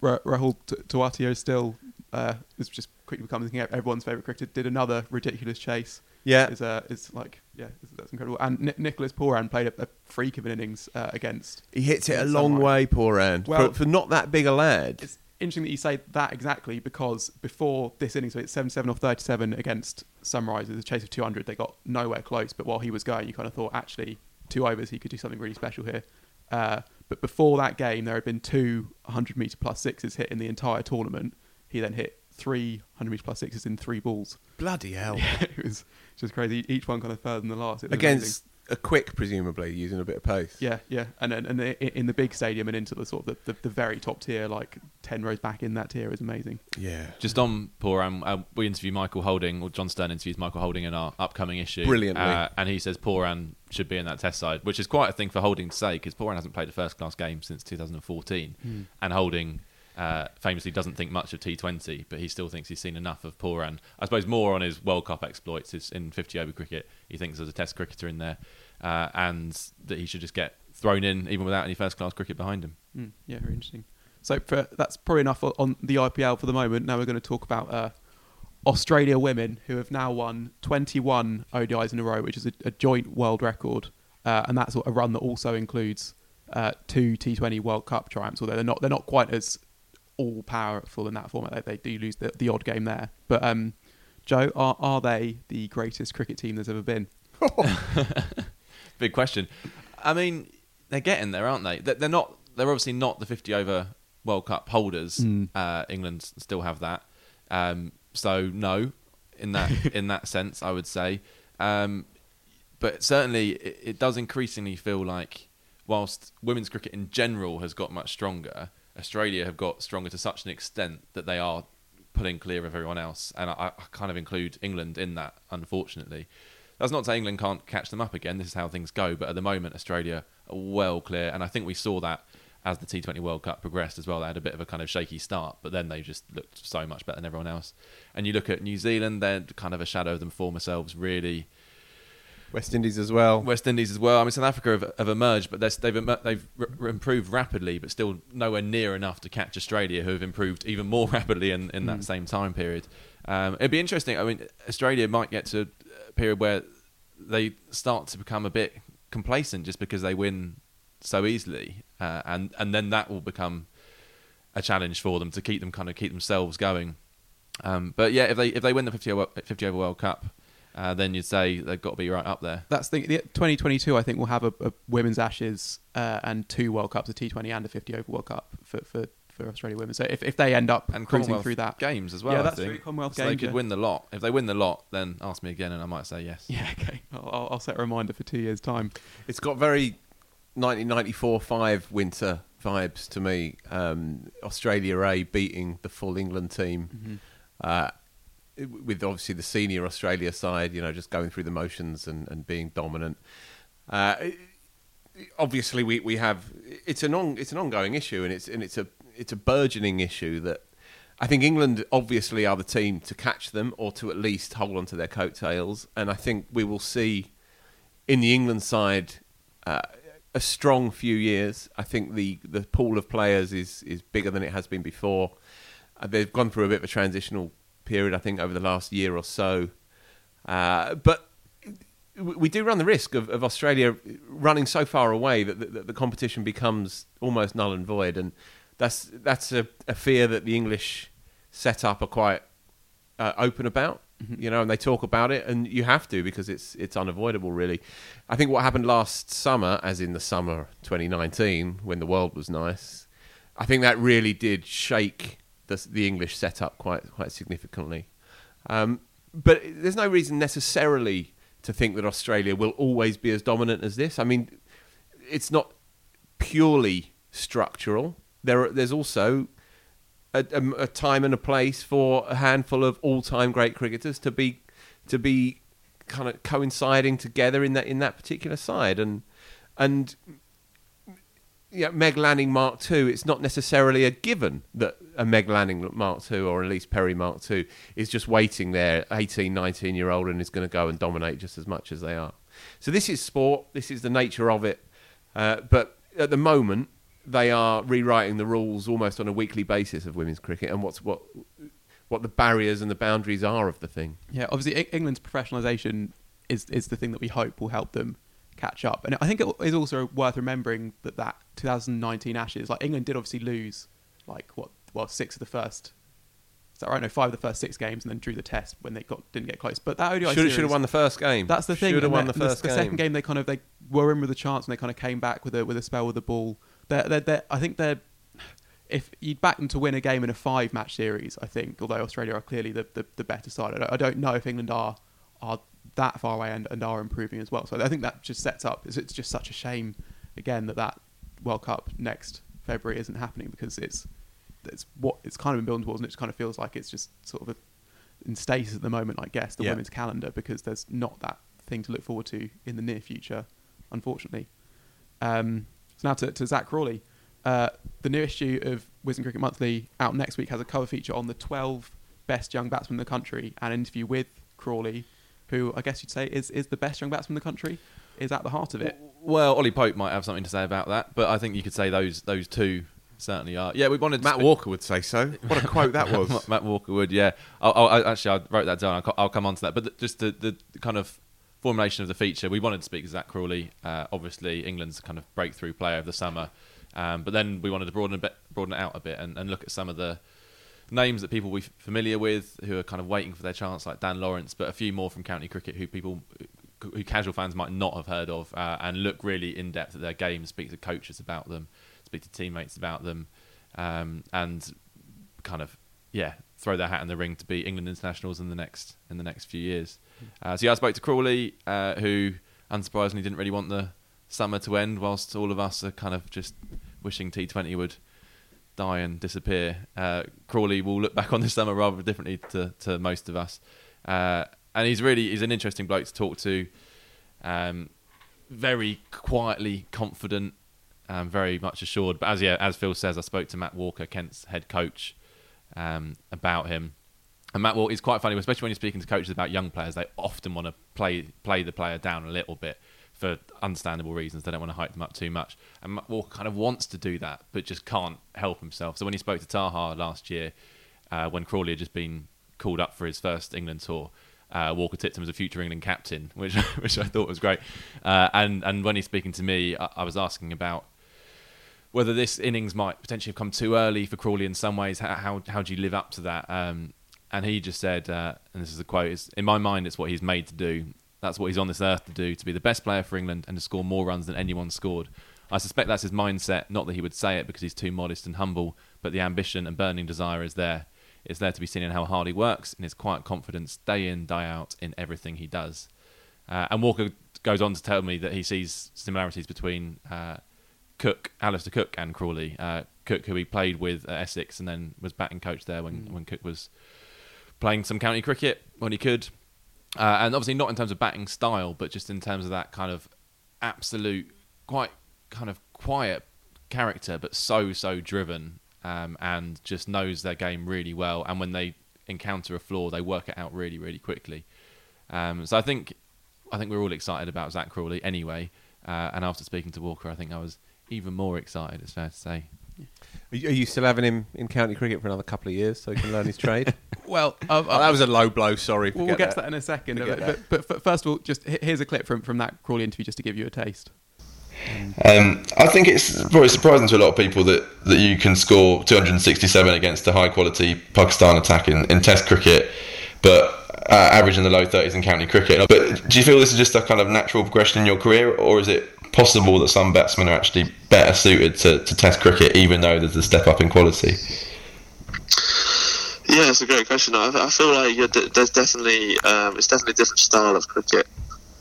Ra- Rahul Tewatia is still uh, is just quickly becoming everyone's favorite cricketer. Did another ridiculous chase. Yeah. Is uh, is like yeah, that's incredible. And Ni- Nicholas Pooran played a, a freak of an innings uh, against. He hits it a long Sunrise. way, poor Ant. Well- for, for not that big a lad. It's interesting that you say that exactly because before this inning, so it's 77 off 37 against Sunrise, a chase of 200, they got nowhere close. But while he was going, you kind of thought, actually, two overs, he could do something really special here. Uh, but before that game, there had been two 100 metre plus sixes hit in the entire tournament. He then hit three 100 metre plus sixes in three balls. Bloody hell. it was just crazy. Each one kind of further than the last. It was Against amazing. A quick, presumably, using a bit of pace. Yeah, yeah, and and, and the, in the big stadium and into the sort of the, the, the very top tier, like ten rows back in that tier, is amazing. Yeah. Just on Pooran, uh, we interview Michael Holding, or John Stern interviews Michael Holding in our upcoming issue. Brilliantly. Uh, and he says poor Pooran should be in that test side, which is quite a thing for Holding to say, because poor Pooran hasn't played a first class game since 2014. And Holding uh, famously doesn't think much of T20, but he still thinks he's seen enough of Pooran. I suppose more on his World Cup exploits is in 50 over cricket. He thinks there's a test cricketer in there, uh, and that he should just get thrown in even without any first class cricket behind him. Mm, yeah, very interesting. So for, that's probably enough on the IPL for the moment. Now we're going to talk about uh, Australia women, who have now won 21 ODIs in a row, which is a, a joint world record, uh, and that's a run that also includes uh, two T20 World Cup triumphs. Although they're not they're not quite as all powerful in that format. They, they do lose the, the odd game there. But um, Joe, are are they the greatest cricket team there's ever been? Big question. I mean, they're getting there, aren't they? They're not. They're obviously not the 50 over World Cup holders. Mm. Uh, England still have that. Um, so no, in that in that sense, I would say. Um, but certainly, it, it does increasingly feel like, whilst women's cricket in general has got much stronger, Australia have got stronger to such an extent that they are pulling clear of everyone else. And I, I kind of include England in that, unfortunately. That's not to say England can't catch them up again. This is how things go. But at the moment, Australia are well clear, and I think we saw that as the T20 World Cup progressed as well. They had a bit of a kind of shaky start, but then they just looked so much better than everyone else. And you look at New Zealand; they're kind of a shadow of them former selves, really. West Indies as well. West Indies as well. I mean, South Africa have, have emerged, but they've emer- they've r- improved rapidly, but still nowhere near enough to catch Australia, who have improved even more rapidly in, in that same time period. Um, it'd be interesting. I mean, Australia might get to a period where they start to become a bit complacent just because they win so easily, uh, and and then that will become a challenge for them to keep them kind of keep themselves going. Um, but yeah, if they if they win the 50 over, 50 over World Cup, uh, then you'd say they've got to be right up there. That's the, the 2022. I think we'll have a, a women's Ashes uh, and two World Cups, a T20 and a 50 over World Cup for for, for Australia women. So if, if they end up and cruising Commonwealth through that, games as well. Yeah, I that's think. true, Commonwealth so they could yeah. win the lot. If they win the lot, then ask me again, and I might say yes. yeah, okay, I'll, I'll set a reminder for two years' time. It's got very 1994-5 winter vibes to me. Um, Australia A beating the full England team, uh, with obviously the senior Australia side, you know, just going through the motions and, and being dominant. Uh, obviously, we, we have it's an on, it's an ongoing issue, and it's and it's a it's a burgeoning issue that I think England obviously are the team to catch them or to at least hold on to their coattails, and I think we will see in the England side uh, a strong few years. I think the, the pool of players is is bigger than it has been before. Uh, they've gone through a bit of a transitional period, I think, over the last year or so. Uh, but we do run the risk of, of Australia running so far away that the, that the competition becomes almost null and void, and that's that's a, a fear that the English setup are quite uh, open about. You know, and they talk about it, and you have to because it's it's unavoidable. Really, I think what happened last summer, as in the summer 2019, when the world was nice, I think that really did shake the the English setup quite quite significantly. Um, but there's no reason necessarily to think that Australia will always be as dominant as this. I mean, it's not purely structural. There, are, there's also a, a, a time and a place for a handful of all-time great cricketers to be to be kind of coinciding together in that in that particular side, and and yeah, Meg Lanning Mark II. It's not necessarily a given that a Meg Lanning Mark II or at least Perry Mark II is just waiting there, 18, 19 year old, and is going to go and dominate just as much as they are. So this is sport. This is the nature of it. Uh, but at the moment, they are rewriting the rules almost on a weekly basis of women's cricket and what's what what the barriers and the boundaries are of the thing. Yeah, obviously England's professionalisation is is the thing that we hope will help them catch up. And I think it is also worth remembering that that 2019 Ashes, like England did obviously lose like what well six of the first. Is that right? No, five of the first six games, and then drew the test when they got didn't get close. But that ODI Should series, should have won the first game. That's the thing. Should have won the, the first the, game. second game, they kind of they were in with a chance, and they kind of came back with a with a spell with the ball. They're, they're, they're, I think they're. If you'd back them to win a game in a five match series, I think, although Australia are clearly the, the, the better side, I don't, I don't know if England are are that far away and, and are improving as well. So I think that just sets up. It's, it's just such a shame, again, that that World Cup next February isn't happening because it's it's what it's kind of been building towards, and it just kind of feels like it's just sort of a, in stasis at the moment, I guess, the Yeah. women's calendar because there's not that thing to look forward to in the near future, unfortunately. Um, so now to, to Zak Crawley. Uh, the new issue of Wisden Cricket Monthly out next week has a cover feature on the 12 best young batsmen in the country and an interview with Crawley, who I guess you'd say is, is the best young batsman in the country, is at the heart of it. Well, Ollie Pope might have something to say about that, but I think you could say those those two certainly are. Yeah, we wanted Matt speak- Walker would say so. What a quote that was. Matt Walker would, yeah. I'll, I'll, actually, I wrote that down. I'll, I'll come on to that. But the, just the, the kind of formulation of the feature, we wanted to speak to Zak Crawley. Uh, obviously, England's kind of breakthrough player of the summer. Um, but then we wanted to broaden, a bit, broaden it out a bit and, and look at some of the names that people we're familiar with who are kind of waiting for their chance, like Dan Lawrence, but a few more from county cricket who people who casual fans might not have heard of, uh, and look really in depth at their games, speak to coaches about them, speak to teammates about them, um, and kind of yeah throw their hat in the ring to be England internationals in the next in the next few years. Uh, so yeah, I spoke to Crawley, uh, who unsurprisingly didn't really want the summer to end, whilst all of us are kind of just wishing T20 would die and disappear. Uh, Crawley will look back on this summer rather differently to, to most of us, uh, and he's really he's an interesting bloke to talk to. Um, very quietly confident, um, very much assured. But as yeah, as Phil says, I spoke to Matt Walker, Kent's head coach, um, about him. And Matt Walker is quite funny, especially when you're speaking to coaches about young players. They often want to play play the player down a little bit for understandable reasons. They don't want to hype them up too much. And Walker kind of wants to do that, but just can't help himself. So when he spoke to Taha last year, uh, when Crawley had just been called up for his first England tour, uh, Walker tipped him as a future England captain, which which I thought was great. Uh, and and when he's speaking to me, I, I was asking about whether this innings might potentially have come too early for Crawley in some ways. How how, how do you live up to that? Um, and he just said, uh, and this is a quote: "In my mind, it's what he's made to do. That's what he's on this earth to do: to be the best player for England and to score more runs than anyone scored." I suspect that's his mindset. Not that he would say it because he's too modest and humble, but the ambition and burning desire is there. It's there to be seen in how hard he works, in his quiet confidence, day in, day out, in everything he does. Uh, and Walker goes on to tell me that he sees similarities between uh, Cook, Alastair Cook, and Crawley. Uh, Cook, who he played with at Essex and then was batting coach there when, when Cook was playing some county cricket when he could. Uh, and obviously not in terms of batting style, but just in terms of that kind of absolute, quite kind of quiet character, but so, so driven um, and just knows their game really well. And when they encounter a flaw, they work it out really, really quickly. Um, so I think I think we're all excited about Zak Crawley anyway. Uh, and after speaking to Walker, I think I was even more excited. It's fair to say. Are you, are you still having him in county cricket for another couple of years so he can learn his trade? Well, uh, Oh, that was a low blow. Sorry. We'll, forget we'll get to that in a second. Forget But, but, but first of all, just here's a clip from, from that Crawley interview just to give you a taste. Um, I think it's probably surprising to a lot of people that, that you can score 267 against a high quality Pakistan attack in, in Test cricket, but uh, average in the low 30s in county cricket. But do you feel this is just a kind of natural progression in your career, or is it possible that some batsmen are actually better suited to, to Test cricket, even though there's a step up in quality? Yeah, it's a great question. I, I feel like th- there's definitely um, it's definitely a different style of cricket,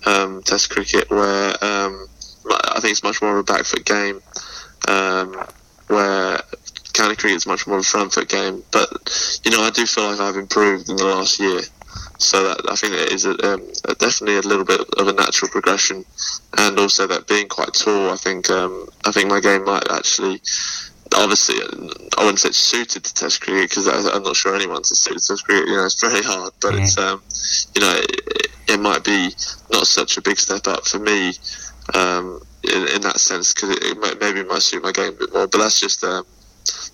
um, Test cricket, where um, I think it's much more of a back foot game, um, where county is much more of a front foot game. But you know, I do feel like I've improved in the last year, so that I think it is a, um, a definitely a little bit of a natural progression, and also that being quite tall, I think um, I think my game might actually obviously, I wouldn't say it's suited to Test cricket because I'm not sure anyone's suited to Test cricket. You know, it's very hard, but it's um, you know, it, it might be not such a big step up for me um, in, in that sense because it, it might, maybe might suit my game a bit more. But that's just um,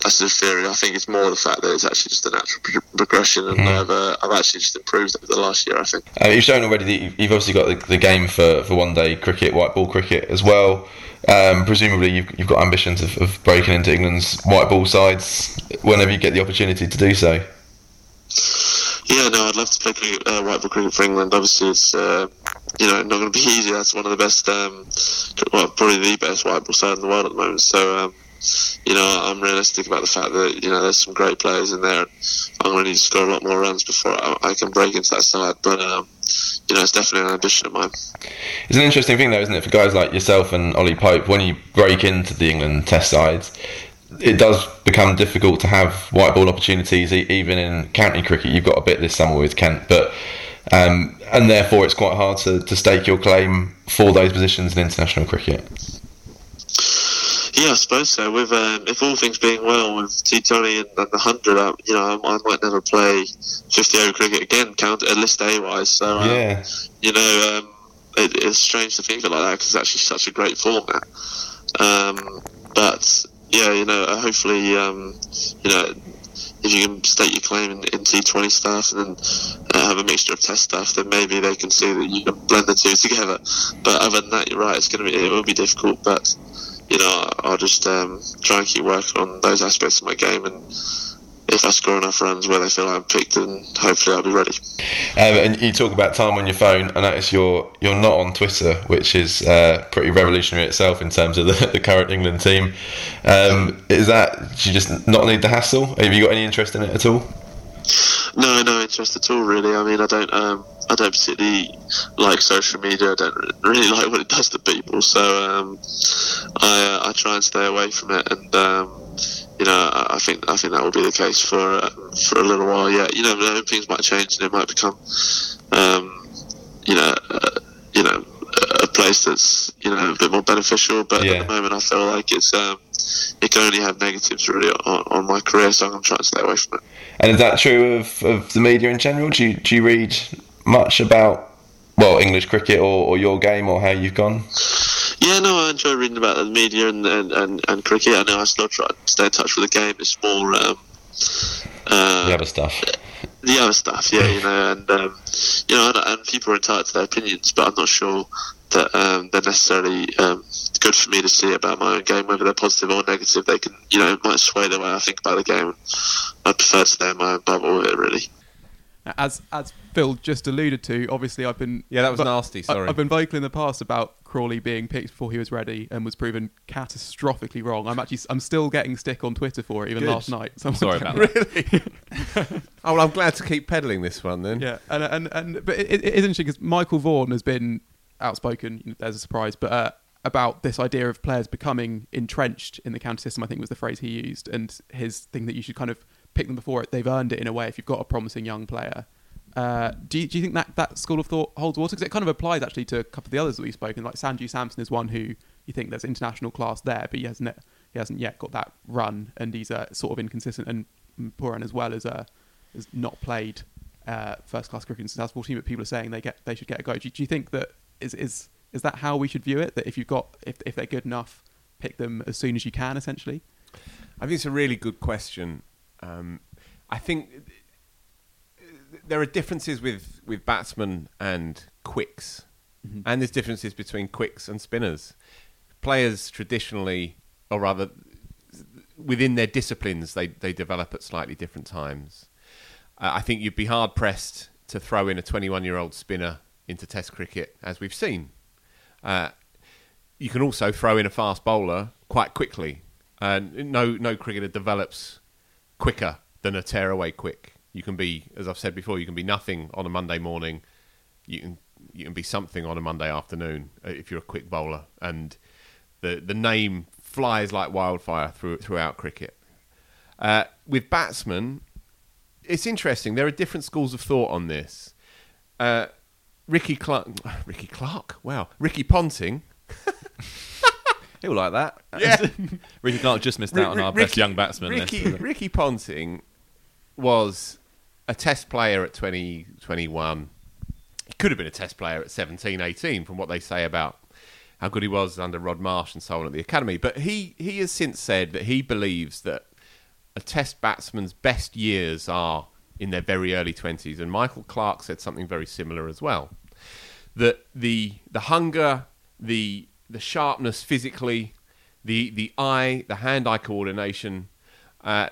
that's just theory. I think it's more the fact that it's actually just a natural pro- progression, and I've uh, I've actually just improved over the last year. I think. Uh, you've shown already that you've- you've obviously got the, the game for, for one day cricket, white ball cricket as well. Um, presumably, you've, you've got ambitions of, of breaking into England's white ball sides whenever you get the opportunity to do so. Yeah, no, I'd love to play cricket, uh, white ball cricket for England. Obviously, it's uh, you know not going to be easy. That's one of the best, um, well, probably the best white ball side in the world at the moment. So, um, you know, I'm realistic about the fact that you know there's some great players in there. I'm going to need to score a lot more runs before I, I can break into that side. But um, you know, it's definitely an ambition of mine. It's an interesting thing, though, isn't it, for guys like yourself and Ollie Pope? When you break into the England Test sides, it does become difficult to have white ball opportunities, even in county cricket. You've got a bit this summer with Kent, but um, and therefore it's quite hard to, to stake your claim for those positions in international cricket. Yeah, I suppose so. With um, if all things being well, with T20 and, and the hundred, um, you know, I, I might never play fifty over cricket again, count at list A wise. So um, Yeah. you know, um, it, it's strange to think of it like that because it's actually such a great format. Um, but yeah, you know, uh, hopefully, um, you know, if you can state your claim in, in T20 stuff and then uh, have a mixture of test stuff, then maybe they can see that you can blend the two together. But other than that, you're right. It's going to be it will be difficult, but you know, I'll just um, try and keep working on those aspects of my game and if I score enough runs where they feel I'm picked, then hopefully I'll be ready. Um, and you talk about time on your phone. I notice you're you're not on Twitter, which is uh, pretty revolutionary itself in terms of the, the current England team. Um, is that do you just not need the hassle? Have you got any interest in it at all? No, no interest at all. Really. I mean, I don't. Um, I don't particularly like social media. I don't really like what it does to people. So um, I, uh, I try and stay away from it. And um, you know, I think I think that will be the case for uh, for a little while. Yeah, you know, things might change and it might become, um, you know, uh, you know, a place that's you know a bit more beneficial. But yeah. at the moment, I feel like it's um, it can only have negatives really on, on my career, so I'm trying to stay away from it. And is that true of, of the media in general? Do you, do you read much about well English cricket or, or your game or how you've gone? Yeah, no, I enjoy reading about the media and, and, and, and cricket. I know I still try to stay in touch with the game. It's more um, uh, the other stuff. The other stuff, yeah, you know, and um, you know, and, and, people are entitled to their opinions, but I'm not sure that um, they're necessarily um, good for me to see about my own game, whether they're positive or negative. They can, you know, might sway the way I think about the game. I prefer to stay in my own bubble with it, really. As as Phil just alluded to, obviously I've been yeah that was nasty. Sorry, I've been vocal in the past about Crawley being picked before he was ready and was proven catastrophically wrong. I'm actually I'm still getting stick on Twitter for it even Good. last night. Someone Sorry about that. Really? oh, well, I'm glad to keep peddling this one then. Yeah, and and and but it, it is interesting because Michael Vaughan has been outspoken. There's a surprise, but. Uh, about this idea of players becoming entrenched in the county system, I think was the phrase he used, and his thing that you should kind of pick them before it. they've earned it in a way. If you've got a promising young player, uh, do, you, do you think that that school of thought holds water? Because it kind of applies actually to a couple of the others that we've spoken. Like Sanju Samson is one who you think there's international class there, but he hasn't he hasn't yet got that run, and he's uh, sort of inconsistent. And Pooran as well as uh, has not played uh, first class cricket in since 2014. But people are saying they get they should get a go. Do, do you think that is is is that how we should view it? That if you've got if if they're good enough, pick them as soon as you can, essentially. I think it's a really good question. Um, I think there are differences with, with batsmen and quicks, mm-hmm. and there's differences between quicks and spinners. Players traditionally, or rather, within their disciplines, they, they develop at slightly different times. Uh, I think you'd be hard pressed to throw in a 21 year old spinner into Test cricket, as we've seen. Uh, you can also throw in a fast bowler quite quickly. Uh, no, no cricketer develops quicker than a tearaway quick. You can be, as I've said before, you can be nothing on a Monday morning. You can you can be something on a Monday afternoon uh, if you're a quick bowler, and the the name flies like wildfire through, throughout cricket. Uh, with batsmen, it's interesting. There are different schools of thought on this. Uh, Ricky Clark, Ricky Clark, wow, Ricky Ponting. He'll like that. Yeah. Ricky Clark just missed out on our Ricky, best young batsman. Ricky, Ricky Ponting was a test player at 2021. he could have been a test player at 17, 18, from what they say about how good he was under Rod Marsh and so on at the academy. But he, he has since said that he believes that a test batsman's best years are in their very early 20s. And Michael Clarke said something very similar as well. That the, the hunger, the, the sharpness physically, the, the eye, the hand eye coordination, uh,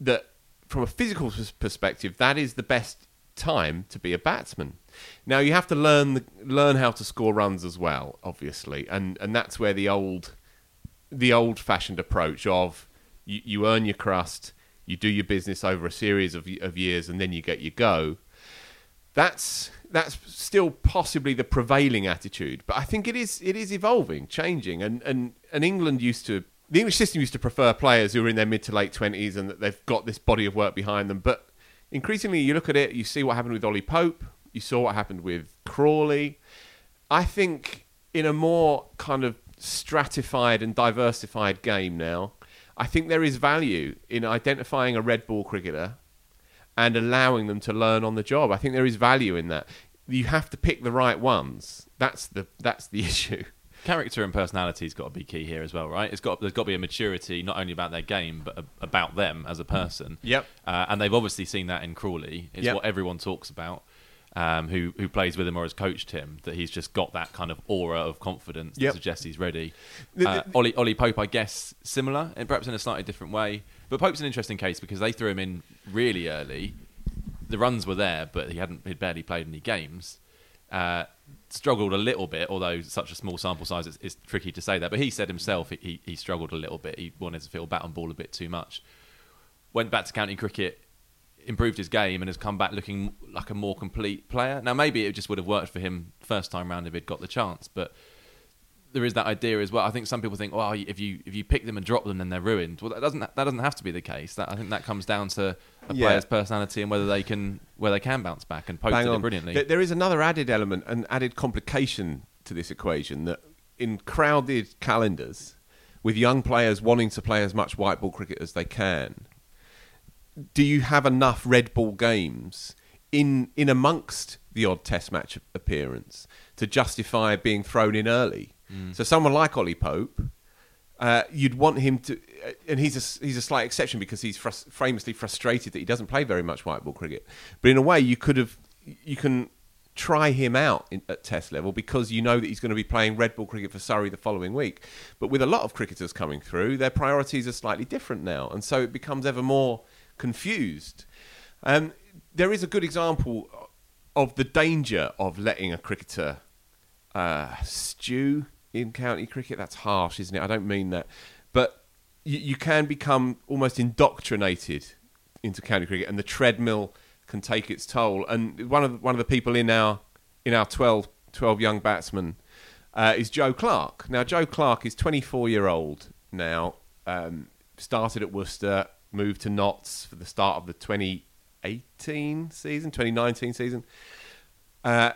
that from a physical perspective, that is the best time to be a batsman. Now you have to learn the, learn how to score runs as well, obviously, and and that's where the old the old fashioned approach of you, you earn your crust, you do your business over a series of of years, and then you get your go. That's that's still possibly the prevailing attitude, but I think it is it is evolving, changing, and and and England used to the English system used to prefer players who are in their mid to late twenties and that they've got this body of work behind them. But increasingly, you look at it, you see what happened with Ollie Pope, you saw what happened with Crawley. I think in a more kind of stratified and diversified game now, I think there is value in identifying a red ball cricketer and allowing them to learn on the job. I think there is value in that. You have to pick the right ones. That's the that's the issue. character and personality's got to be key here as well, right? It's got there's got to be a maturity not only about their game but about them as a person. Yep. Uh, and they've obviously seen that in Crawley. It's Yep. what everyone talks about. Um, who who plays with him or has coached him? That he's just got that kind of aura of confidence Yep. that suggests he's ready. Uh, Ollie Ollie Pope, I guess, similar and perhaps in a slightly different way. But Pope's an interesting case because they threw him in really early. The runs were there, but he hadn't he'd barely played any games. Uh, struggled a little bit, although such a small sample size, it's, it's tricky to say that. But he said himself he, he, he struggled a little bit. He wanted to feel bat on ball a bit too much. Went back to county cricket, improved his game, and has come back looking like a more complete player. Now, maybe it just would have worked for him first time round if he'd got the chance, but there is that idea as well. I think some people think, well, if you if you pick them and drop them, then they're ruined. Well, that doesn't that doesn't have to be the case. That I think that comes down to a Yeah. player's personality and whether they can where they can bounce back. And Bang did on. it brilliantly. There- there is another added element, an added complication to this equation that in crowded calendars, with young players wanting to play as much white ball cricket as they can, do you have enough red ball games in in amongst the odd Test match appearance to justify being thrown in early? So someone like Ollie Pope. Uh, you'd want him to, uh, and he's a he's a slight exception because he's frus- famously frustrated that he doesn't play very much white ball cricket. But in a way, you could have you can try him out in, at Test level because you know that he's going to be playing red ball cricket for Surrey the following week. But with a lot of cricketers coming through, their priorities are slightly different now, and so it becomes ever more confused. Um, there is a good example of the danger of letting a cricketer uh, stew in county cricket. That's harsh, isn't it? I don't mean that, but you, you can become almost indoctrinated into county cricket, and the treadmill can take its toll. And one of one of the people in our in our 12, 12 young batsmen uh, is Joe Clarke. Now, Joe Clarke is twenty four year old now. Um, started at Worcester, moved to Notts for the start of the twenty eighteen season, twenty nineteen season. Uh,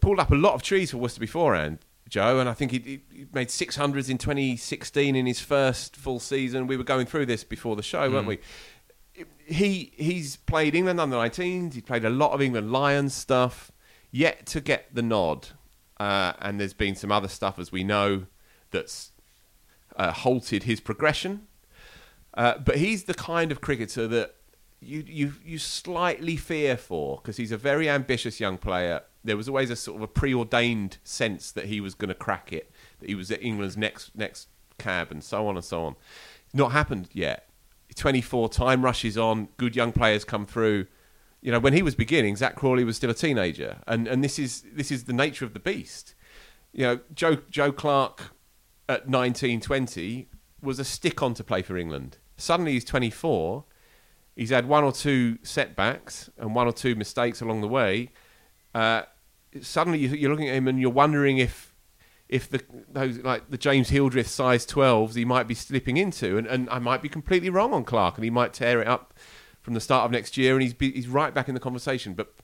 pulled up a lot of trees for Worcester beforehand, Joe, and I think he, he made 600s in 2016 in his first full season. We were going through this before the show, weren't we? He he's played England under 19s. He played a lot of England Lions stuff. Yet to get the nod, uh, and there's been some other stuff as we know that's uh, halted his progression. Uh, but he's the kind of cricketer that you you you slightly fear for because he's a very ambitious young player. There was always a sort of a preordained sense that he was going to crack it, that he was at England's next next cab, and so on and so on. Not happened yet. 24 time rushes on. Good young players come through. You know, when he was beginning, Zak Crawley was still a teenager, and and this is this is the nature of the beast. You know, Joe Joe Clarke at 19, 20 was a stick on to play for England. Suddenly he's 24. He's had one or two setbacks and one or two mistakes along the way. Uh, suddenly you- you're looking at him and you're wondering if if the those like the James Hildreth size 12s he might be slipping into, and, and I might be completely wrong on Clarke, and he might tear it up from the start of next year, and he's he's right back in the conversation. But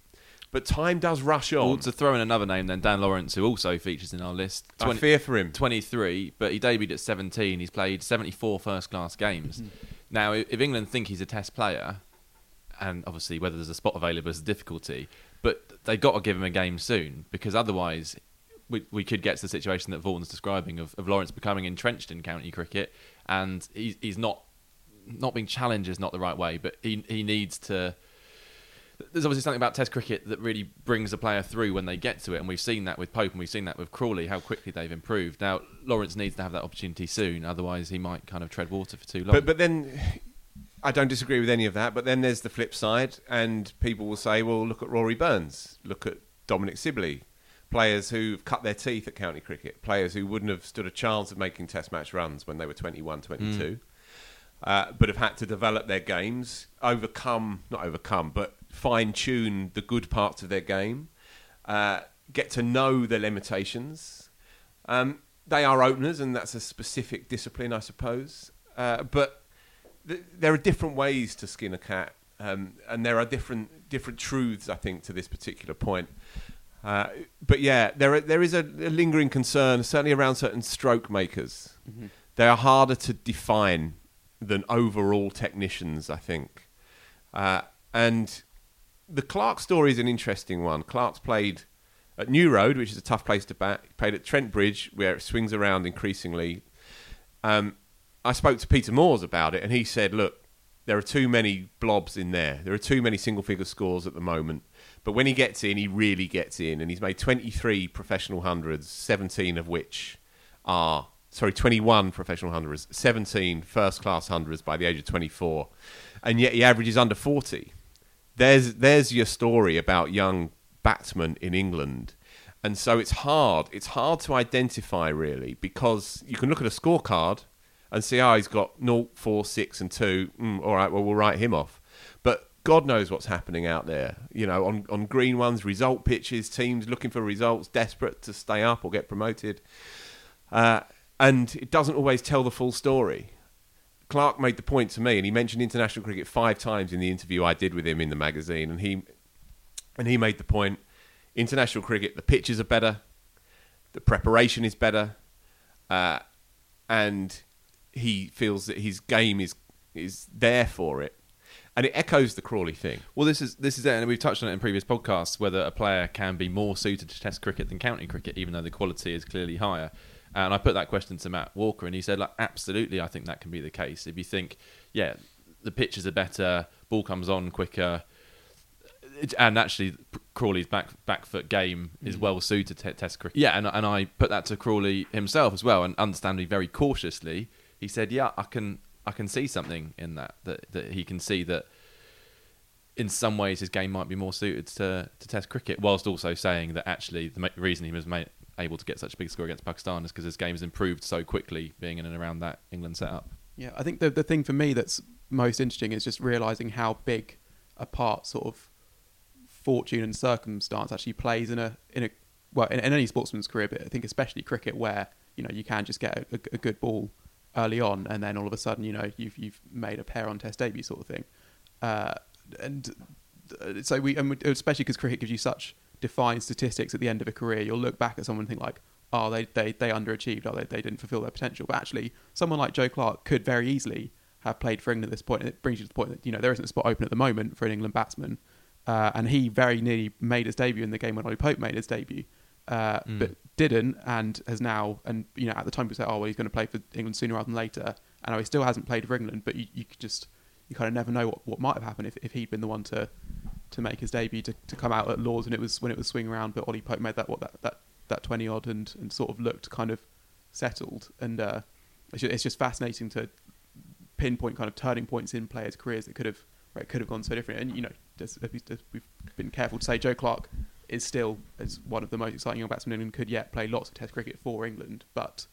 but time does rush on. Well, to throw in another name, then Dan Lawrence, who also features in our list. I fear for him. 23, but he debuted at 17. He's played 74 first class games. Hmm. Now, if England think he's a test player, and obviously whether there's a spot available is a difficulty, but they've got to give him a game soon because otherwise we, we could get to the situation that Vaughan's describing of, of Lawrence becoming entrenched in county cricket and he's, he's not not being challenged is not the right way, but he he needs to there's obviously something about Test cricket that really brings a player through when they get to it, and we've seen that with Pope and we've seen that with Crawley, how quickly they've improved. Now, Lawrence needs to have that opportunity soon, otherwise he might kind of tread water for too long. But but then I don't disagree with any of that. But then there's the flip side, and people will say, well, look at Rory Burns, look at Dominic Sibley, players who've cut their teeth at county cricket, players who wouldn't have stood a chance of making Test match runs when they were 21, 22. Uh, but have had to develop their games, overcome, not overcome, but fine tune the good parts of their game, uh, get to know their limitations. Um, they are openers, and that's a specific discipline, I suppose. Uh, but th- there are different ways to skin a cat, um, and there are different different truths, I think, to this particular point. Uh, but yeah, there are, there is a, a lingering concern, certainly around certain stroke makers. They are harder to define than overall technicians, I think. Uh, and the Clarke story is an interesting one. Clarke's played at New Road, which is a tough place to bat. He played at Trent Bridge, where it swings around increasingly. Um, I spoke to Peter Moores about it, and he said, "Look, there are too many blobs in there. There are too many single-figure scores at the moment. But when he gets in, he really gets in, and he's made 23 professional hundreds, 17 of which are sorry, 21 professional hundreds, 17 first-class hundreds by the age of 24, and yet he averages under 40. There's there's your story about young batsmen in England." And so it's hard. It's hard to identify really because you can look at a scorecard and see, oh, he's got 0, 4, 6, and 2. Mm, all right, well, we'll write him off. But God knows what's happening out there. You know, on, on green ones, result pitches, teams looking for results, desperate to stay up or get promoted. Uh, and it doesn't always tell the full story. Clarke made the point to me, and he mentioned international cricket five times in the interview I did with him in the magazine, and he and he made the point: international cricket, the pitches are better, the preparation is better, uh, and he feels that his game is is there for it, and it echoes the Crawley thing. Well, this is this is it, and we've touched on it in previous podcasts. Whether a player can be more suited to Test cricket than County cricket, even though the quality is clearly higher. And I put that question to Matt Walker, and he said, like, absolutely, I think that can be the case. If you think, yeah, the pitches are better, ball comes on quicker, and actually Crawley's back back foot game is mm. well suited to Test cricket. Yeah, and and I put that to Crawley himself as well, and understandably very cautiously, he said, "Yeah, I can I can see something in that that that he can see that." In some ways, his game might be more suited to, to Test cricket, whilst also saying that actually the reason he was made, able to get such a big score against Pakistan is because his game has improved so quickly, being in and around that England setup. Yeah, I think the the thing for me that's most interesting is just realizing how big a part sort of fortune and circumstance actually plays in a in a well in, in any sportsman's career, but I think especially cricket where you know you can just get a, a, a good ball early on, and then all of a sudden you know you've you've made a pair on Test debut sort of thing, uh, and uh, so we and especially because cricket gives you such defined statistics at the end of a career, you'll look back at someone and think like, oh, they they they underachieved, oh, they they didn't fulfil their potential, but actually someone like Joe Clarke could very easily have played for England at this point, and it brings you to the point that you know there isn't a spot open at the moment for an England batsman. Uh, and he very nearly made his debut in the game when Ollie Pope made his debut, uh, Mm. but didn't, and has now. And you know, at the time, we said, "Oh, well, he's going to play for England sooner rather than later." And now he still hasn't played for England, but you, you could just you kind of never know what, what might have happened if, if he'd been the one to to make his debut to, to come out at Lords, and it was when it was swinging around. But Ollie Pope made that what that that, that twenty odd and and sort of looked kind of settled, and uh, it's, just, it's just fascinating to pinpoint kind of turning points in players' careers that could have it could have gone so different. And you know, we've been careful to say, Joe Clarke is still as one of the most exciting young batsmen in England. Could yet play lots of Test cricket for England, but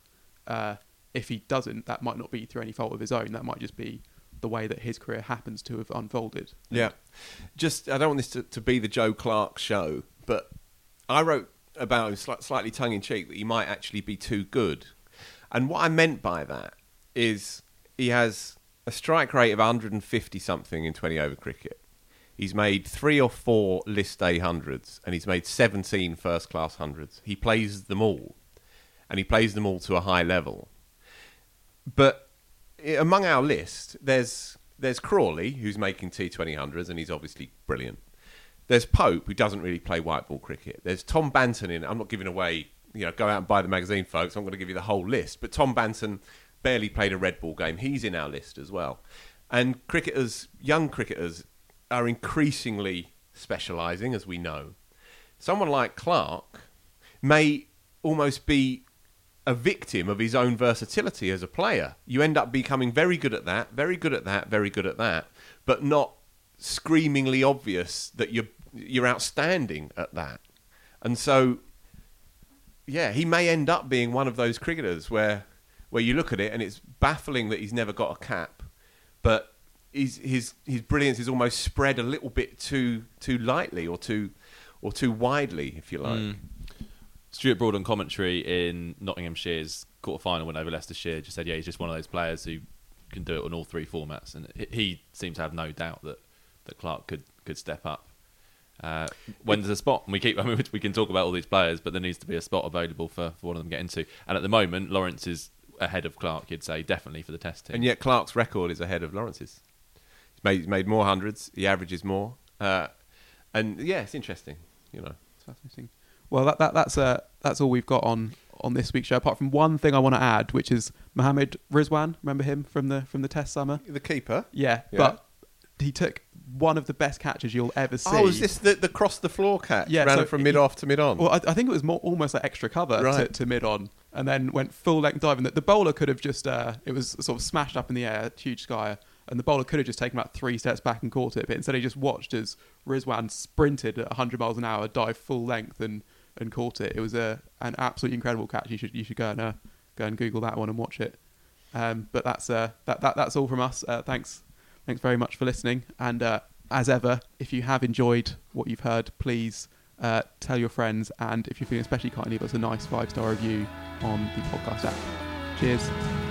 uh, if he doesn't, that might not be through any fault of his own. That might just be the way that his career happens to have unfolded. Yeah. Just, I don't want this to, to be the Joe Clarke show, but I wrote about him sli- slightly tongue in cheek that he might actually be too good. And what I meant by that is he has a strike rate of 150 something in 20 over cricket. He's made three or four list A hundreds, and he's made 17 first class hundreds. He plays them all, and he plays them all to a high level. But among our list, there's there's Crawley, who's making T20 hundreds, and he's obviously brilliant. There's Pope, who doesn't really play white ball cricket. There's Tom Banton in. I'm not giving away, you know, go out and buy the magazine, folks. I'm going to give you the whole list. But Tom Banton barely played a red ball game. He's in our list as well. And cricketers, young cricketers, are increasingly specialising, as we know. Someone like Clarke may almost be a victim of his own versatility as a player. You end up becoming very good at that, very good at that, very good at that, but not screamingly obvious that you're you're outstanding at that. And so yeah, he may end up being one of those cricketers where where you look at it and it's baffling that he's never got a cap, but his his his brilliance is almost spread a little bit too too lightly or too or too widely, if you like. Mm. Stuart Broad on commentary in Nottinghamshire's quarter final win over Leicestershire just said, yeah, he's just one of those players who can do it on all three formats, and he- he seemed to have no doubt that that Clarke could could step up. Uh, when there's a spot, and we keep, I mean, we can talk about all these players, but there needs to be a spot available for, for one of them to get into. And at the moment, Lawrence is ahead of Clarke. You'd say definitely for the test team. And yet Clarke's record is ahead of Lawrence's. He's made, he's made more hundreds. He averages more. Uh, and yeah, it's interesting. You know, It's fascinating. Well, that, that that's uh, that's all we've got on on this week's show. Apart from one thing I want to add, which is Mohammed Rizwan. Remember him from the from the Test summer? The keeper. Yeah, Yeah. but he took one of the best catches you'll ever see. Oh, is this the, the cross the floor catch? Yeah, ran so it from mid off to mid on. Well, I, I think it was more almost like extra cover to, Right. to mid on, and then went full length diving. The, the bowler could have just uh, it was sort of smashed up in the air, huge sky, and the bowler could have just taken about three steps back and caught it, but instead he just watched as Rizwan sprinted at 100 miles an hour, dived full length, and and caught it. It was a an absolutely incredible catch. You should you should go and uh, go and Google that one and watch it. Um, but that's uh, that, that that's all from us. Uh, thanks thanks very much for listening. And uh, as ever, if you have enjoyed what you've heard, please uh, tell your friends. And if you're feeling especially kind, leave us a nice five star review on the podcast app. Cheers.